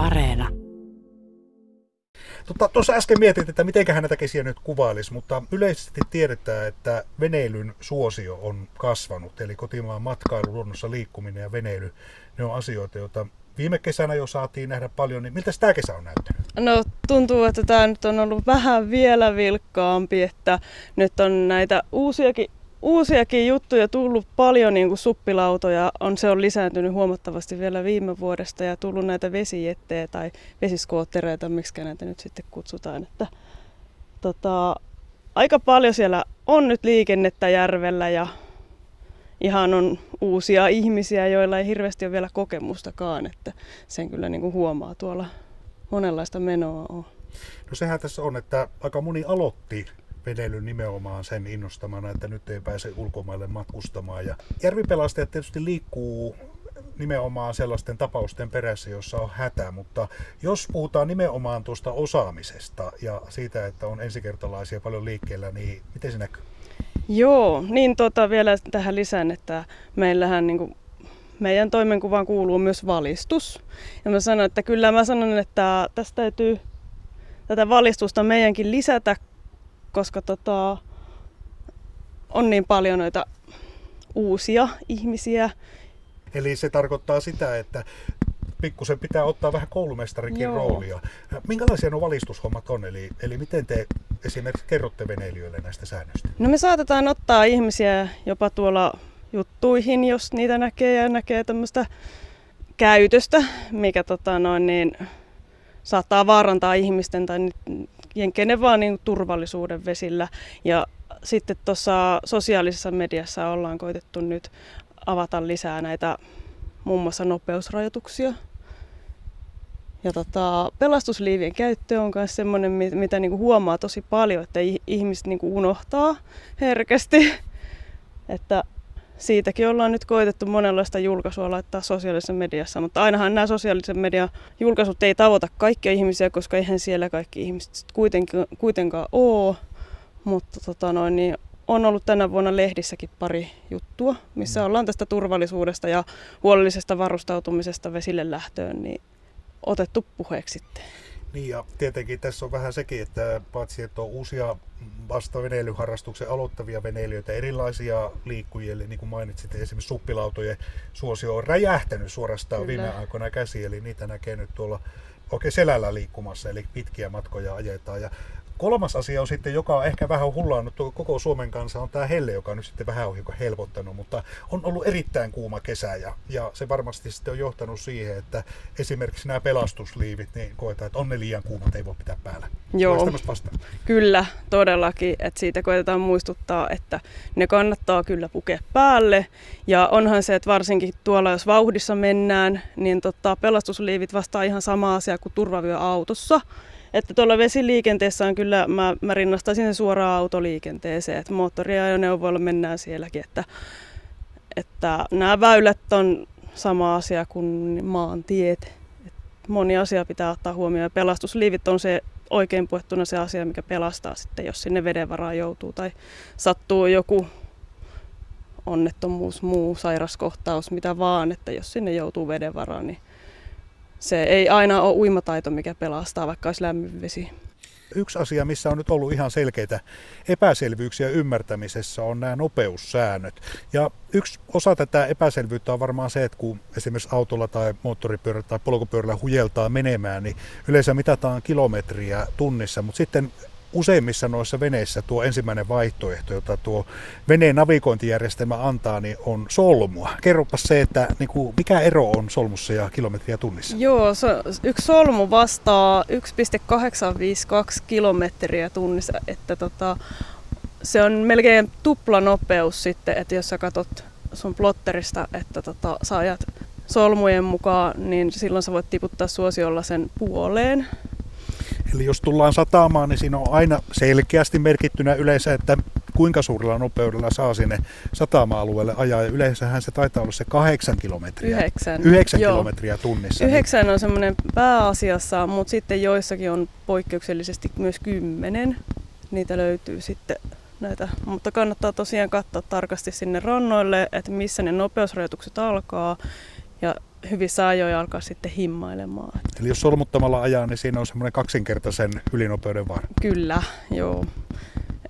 Areena. Tota, tuossa äsken mietit, että miten näitä kesiä nyt kuvailisi, mutta yleisesti tiedetään, että veneilyn suosio on kasvanut. Eli kotimaan matkailu, luonnossa liikkuminen ja veneily, ne on asioita, joita viime kesänä jo saatiin nähdä paljon. Niin miltä tämä kesä on näyttänyt? No tuntuu, että tämä nyt on ollut vähän vielä vilkkaampi, että nyt on näitä uusiakin uusiakin juttuja tullut paljon, niin kuin suppilautoja on, se on lisääntynyt huomattavasti vielä viime vuodesta ja tullut näitä vesijettejä tai vesiskoottereita, miksi näitä nyt sitten kutsutaan. Että, tota, aika paljon siellä on nyt liikennettä järvellä ja ihan on uusia ihmisiä, joilla ei hirveästi ole vielä kokemustakaan, että sen kyllä niin kuin huomaa tuolla monenlaista menoa on. No sehän tässä on, että aika moni aloitti veneily nimenomaan sen innostamana, että nyt ei pääse ulkomaille matkustamaan. Ja järvipelastajat tietysti liikkuu nimenomaan sellaisten tapausten perässä, jossa on hätä, mutta jos puhutaan nimenomaan tuosta osaamisesta ja siitä, että on ensikertalaisia paljon liikkeellä, niin miten se näkyy? Joo, niin tota vielä tähän lisään, että meillähän niin kuin meidän toimenkuvaan kuuluu myös valistus. Ja mä sanon, että kyllä mä sanon, että tästä täytyy tätä valistusta meidänkin lisätä, koska tota, on niin paljon noita uusia ihmisiä. Eli se tarkoittaa sitä, että pikkusen pitää ottaa vähän koulumestarikin Joo. roolia. Minkälaisia nuo valistushommat on? Eli, eli miten te esimerkiksi kerrotte veneilijöille näistä säännöistä? No me saatetaan ottaa ihmisiä jopa tuolla juttuihin, jos niitä näkee ja näkee tämmöistä käytöstä, mikä tota noin, niin, saattaa vaarantaa ihmisten tai kenen vaan niin turvallisuuden vesillä. Ja sitten tuossa sosiaalisessa mediassa ollaan koitettu nyt avata lisää näitä muun muassa nopeusrajoituksia. Ja tota, pelastusliivien käyttö on myös sellainen, mitä niinku huomaa tosi paljon, että ihmiset niinku unohtaa herkästi. Että siitäkin ollaan nyt koitettu monenlaista julkaisua laittaa sosiaalisessa mediassa, mutta ainahan nämä sosiaalisen median julkaisut ei tavoita kaikkia ihmisiä, koska eihän siellä kaikki ihmiset kuitenkaan, kuitenkaan ole. Mutta tota noin, niin on ollut tänä vuonna lehdissäkin pari juttua, missä mm. ollaan tästä turvallisuudesta ja huolellisesta varustautumisesta vesille lähtöön niin otettu puheeksi sitten. Niin ja tietenkin tässä on vähän sekin, että paitsi että on uusia vasta veneilyharrastuksen aloittavia veneilijöitä, erilaisia liikkujia, eli niin kuin mainitsit, esimerkiksi suppilautojen suosio on räjähtänyt suorastaan Kyllä. viime aikoina käsi, eli niitä näkee nyt tuolla oikein selällä liikkumassa, eli pitkiä matkoja ajetaan. Ja Kolmas asia on sitten, joka on ehkä vähän hullaannut koko Suomen kanssa, on tämä helle, joka on nyt sitten vähän on helpottanut, mutta on ollut erittäin kuuma kesä ja, ja se varmasti sitten on johtanut siihen, että esimerkiksi nämä pelastusliivit, niin koetaan, että on ne liian kuumat, ei voi pitää päällä. Joo, kyllä, todellakin, että siitä koetetaan muistuttaa, että ne kannattaa kyllä pukea päälle ja onhan se, että varsinkin tuolla jos vauhdissa mennään, niin tota, pelastusliivit vastaa ihan sama asia kuin turvavyö autossa. Että tuolla vesiliikenteessä on kyllä, mä, mä rinnastaisin sen suoraan autoliikenteeseen, että moottoriajoneuvoilla mennään sielläkin, että, että nämä väylät on sama asia kuin maantiet. Et moni asia pitää ottaa huomioon ja pelastusliivit on se oikein puettuna se asia, mikä pelastaa sitten, jos sinne vedenvaraan joutuu tai sattuu joku onnettomuus, muu sairaskohtaus, mitä vaan, että jos sinne joutuu vedenvaraan, niin se ei aina ole uimataito, mikä pelastaa, vaikka olisi lämmin vesi. Yksi asia, missä on nyt ollut ihan selkeitä epäselvyyksiä ymmärtämisessä, on nämä nopeussäännöt. Ja yksi osa tätä epäselvyyttä on varmaan se, että kun esimerkiksi autolla tai moottoripyörällä tai polkupyörällä hujeltaa menemään, niin yleensä mitataan kilometriä tunnissa, mutta sitten useimmissa noissa veneissä tuo ensimmäinen vaihtoehto, jota tuo veneen navigointijärjestelmä antaa, niin on solmua. Kerropa se, että niin kuin, mikä ero on solmussa ja kilometriä tunnissa? Joo, so, yksi solmu vastaa 1,852 kilometriä tunnissa, että tota, se on melkein tupla nopeus sitten, että jos sä katsot sun plotterista, että tota, sä ajat solmujen mukaan, niin silloin sä voit tiputtaa suosiolla sen puoleen. Eli jos tullaan sataamaan, niin siinä on aina selkeästi merkittynä yleensä, että kuinka suurella nopeudella saa sinne satama-alueelle ajaa. Ja yleensähän se taitaa olla se kahdeksan kilometriä. Yhdeksän. Yhdeksän kilometriä tunnissa. Yhdeksän on semmoinen pääasiassa, mutta sitten joissakin on poikkeuksellisesti myös kymmenen. Niitä löytyy sitten näitä, mutta kannattaa tosiaan katsoa tarkasti sinne rannoille, että missä ne nopeusrajoitukset alkaa ja hyvissä ajoin alkaa sitten himmailemaan. Eli jos solmuttamalla ajaa, niin siinä on semmoinen kaksinkertaisen ylinopeuden vaara. Kyllä, joo.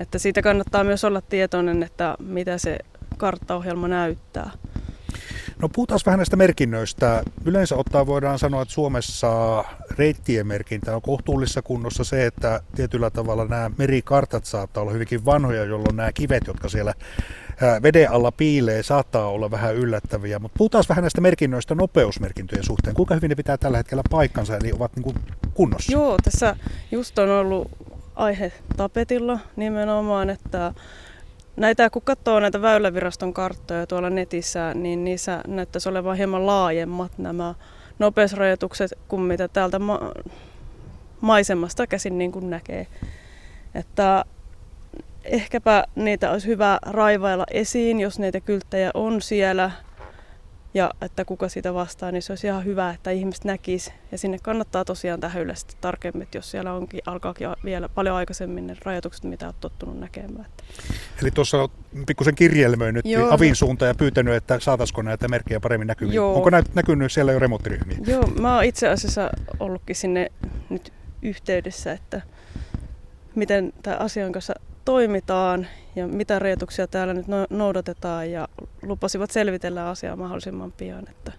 Että siitä kannattaa myös olla tietoinen, että mitä se karttaohjelma näyttää. No puhutaan vähän näistä merkinnöistä. Yleensä ottaa voidaan sanoa, että Suomessa reittien merkintä on kohtuullisessa kunnossa se, että tietyllä tavalla nämä merikartat saattaa olla hyvinkin vanhoja, jolloin nämä kivet, jotka siellä veden alla piilee, saattaa olla vähän yllättäviä. Mutta puhutaan vähän näistä merkinnöistä nopeusmerkintöjen suhteen. Kuinka hyvin ne pitää tällä hetkellä paikkansa, eli ovat niin kuin kunnossa? Joo, tässä just on ollut aihe tapetilla nimenomaan, että Näitä, kun katsoo näitä Väyläviraston karttoja tuolla netissä, niin niissä näyttäisi olevan hieman laajemmat nämä nopeusrajoitukset kuin mitä täältä ma- maisemasta käsin niin kuin näkee. Että ehkäpä niitä olisi hyvä raivailla esiin, jos niitä kylttejä on siellä ja että kuka sitä vastaa, niin se olisi ihan hyvä, että ihmiset näkisi. Ja sinne kannattaa tosiaan tähyillä sitten tarkemmin, jos siellä onkin, alkaakin vielä paljon aikaisemmin ne rajoitukset, mitä olet tottunut näkemään. Eli tuossa on pikkusen kirjelmöinyt Joo. avin suuntaan ja pyytänyt, että saataisiko näitä merkkejä paremmin näkyviin. Joo. Onko näkynyt siellä jo remonttiryhmiä? Joo, mä oon itse asiassa ollutkin sinne nyt yhteydessä, että miten tämä asian kanssa toimitaan ja mitä rajoituksia täällä nyt no-, noudatetaan ja lupasivat selvitellä asiaa mahdollisimman pian, että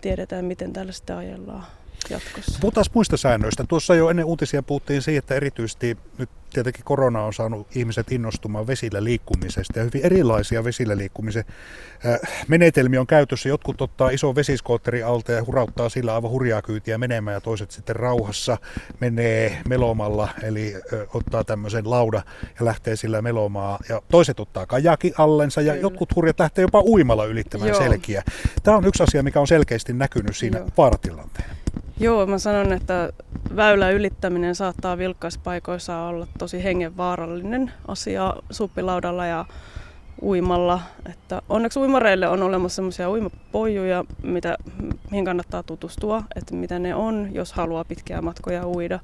tiedetään miten täällä sitten ajellaan jatkossa. Puhutaan muista säännöistä. Tuossa jo ennen uutisia puhuttiin siitä, että erityisesti nyt tietenkin korona on saanut ihmiset innostumaan vesillä liikkumisesta ja hyvin erilaisia vesillä liikkumisen menetelmiä on käytössä. Jotkut ottaa iso vesiskootteri alta ja hurauttaa sillä aivan hurjaa kyytiä menemään ja toiset sitten rauhassa menee melomalla eli ottaa tämmöisen lauda ja lähtee sillä melomaan ja toiset ottaa kajaki allensa ja Kyllä. jotkut hurjat lähtee jopa uimalla ylittämään Joo. selkiä. Tämä on yksi asia, mikä on selkeästi näkynyt siinä Joo. Joo, mä sanon, että väylä ylittäminen saattaa vilkkaispaikoissa olla tosi hengenvaarallinen asia suppilaudalla ja uimalla. Että onneksi uimareille on olemassa semmoisia uimapojuja, mitä, mihin kannattaa tutustua, että mitä ne on, jos haluaa pitkiä matkoja uida.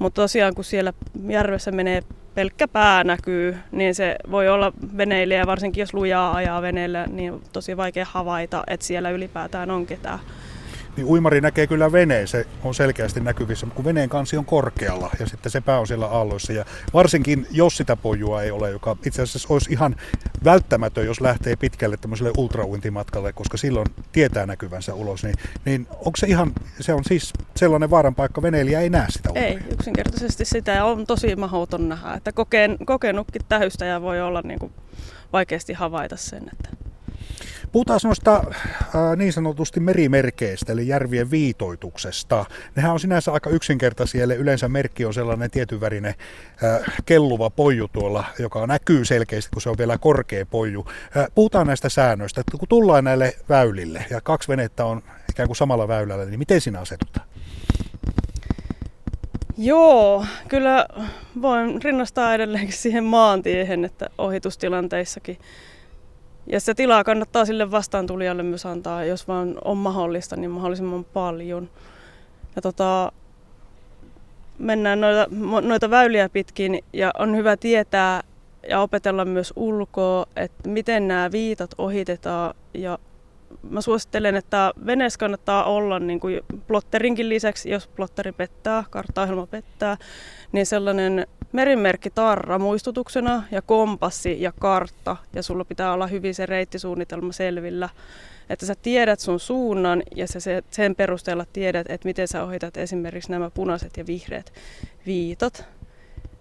Mutta tosiaan kun siellä järvessä menee pelkkä pää näkyy, niin se voi olla veneilijä, varsinkin jos lujaa ajaa veneellä, niin tosi vaikea havaita, että siellä ylipäätään on ketään niin uimari näkee kyllä veneen, se on selkeästi näkyvissä, kun veneen kansi on korkealla ja sitten se pää on siellä aalloissa. Ja varsinkin jos sitä pojua ei ole, joka itse asiassa olisi ihan välttämätön, jos lähtee pitkälle tämmöiselle ultrauintimatkalle, koska silloin tietää näkyvänsä ulos, niin, niin onko se ihan, se on siis sellainen vaaran paikka, veneilijä ei näe sitä uimaria. Ei, yksinkertaisesti sitä on tosi mahdoton nähdä, että kokeen, kokenutkin tähystäjä voi olla niin kuin vaikeasti havaita sen, että Puhutaan noista niin sanotusti merimerkeistä, eli järvien viitoituksesta. Nehän on sinänsä aika yksinkertaisia, eli yleensä merkki on sellainen tietynvärinen kelluva poju tuolla, joka näkyy selkeästi, kun se on vielä korkea poju. Puhutaan näistä säännöistä, että kun tullaan näille väylille ja kaksi venettä on ikään kuin samalla väylällä, niin miten siinä asetutaan? Joo, kyllä voin rinnastaa edelleenkin siihen maantiehen, että ohitustilanteissakin ja se tilaa kannattaa sille vastaantulijalle myös antaa, jos vaan on mahdollista, niin mahdollisimman paljon. Ja tota, mennään noita, noita väyliä pitkin ja on hyvä tietää ja opetella myös ulkoa, että miten nämä viitat ohitetaan ja mä suosittelen, että veneessä kannattaa olla niin kuin plotterinkin lisäksi, jos plotteri pettää, karttaohjelma pettää, niin sellainen merimerkki tarra muistutuksena ja kompassi ja kartta ja sulla pitää olla hyvin se reittisuunnitelma selvillä. Että sä tiedät sun suunnan ja sä sen perusteella tiedät, että miten sä ohitat esimerkiksi nämä punaiset ja vihreät viitat.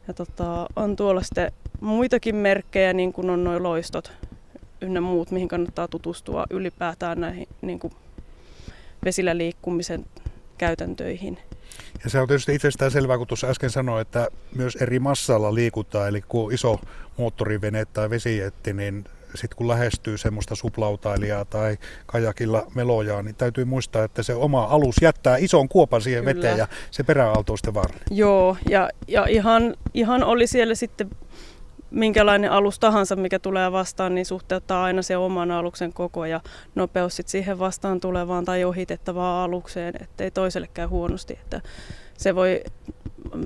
Ja tota, on tuolla sitten muitakin merkkejä, niin kuin on noin loistot ynnä muut, mihin kannattaa tutustua ylipäätään näihin niin kuin vesillä liikkumisen käytäntöihin. Ja se on tietysti itsestään selvää, kun tuossa äsken sanoin, että myös eri massalla liikutaan, eli kun iso moottorivene tai vesijetti, niin sitten kun lähestyy semmoista suplautailijaa tai kajakilla melojaa, niin täytyy muistaa, että se oma alus jättää ison kuopan siihen Kyllä. veteen ja se peräaalto on sitten Joo, ja, ja ihan, ihan oli siellä sitten minkälainen alus tahansa, mikä tulee vastaan, niin suhteuttaa aina se oman aluksen koko ja nopeus sit siihen vastaan tulevaan tai ohitettavaan alukseen, ettei toiselle käy huonosti. Että se voi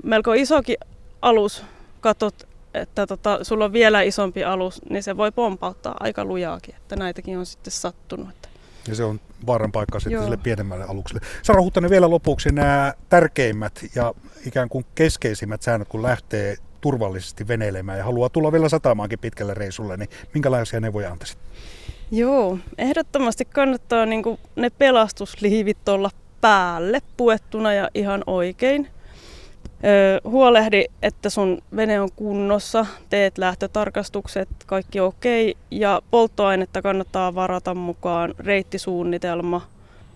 melko isokin alus, katot, että tota, sulla on vielä isompi alus, niin se voi pompauttaa aika lujaakin, että näitäkin on sitten sattunut. Että Ja se on vaaran paikka sitten Joo. sille pienemmälle alukselle. Sara Huttanen vielä lopuksi nämä tärkeimmät ja ikään kuin keskeisimmät säännöt, kun lähtee turvallisesti veneilemään ja haluaa tulla vielä satamaankin pitkälle reissulle, niin minkälaisia neuvoja antaisit? Joo, ehdottomasti kannattaa niin ne pelastusliivit olla päälle puettuna ja ihan oikein. Öö, huolehdi, että sun vene on kunnossa, teet lähtötarkastukset, kaikki okei. Ja polttoainetta kannattaa varata mukaan, reittisuunnitelma.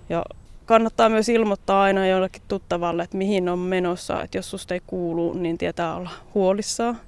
Ja kannattaa myös ilmoittaa aina jollekin tuttavalle, että mihin on menossa. Että jos susta ei kuulu, niin tietää olla huolissaan.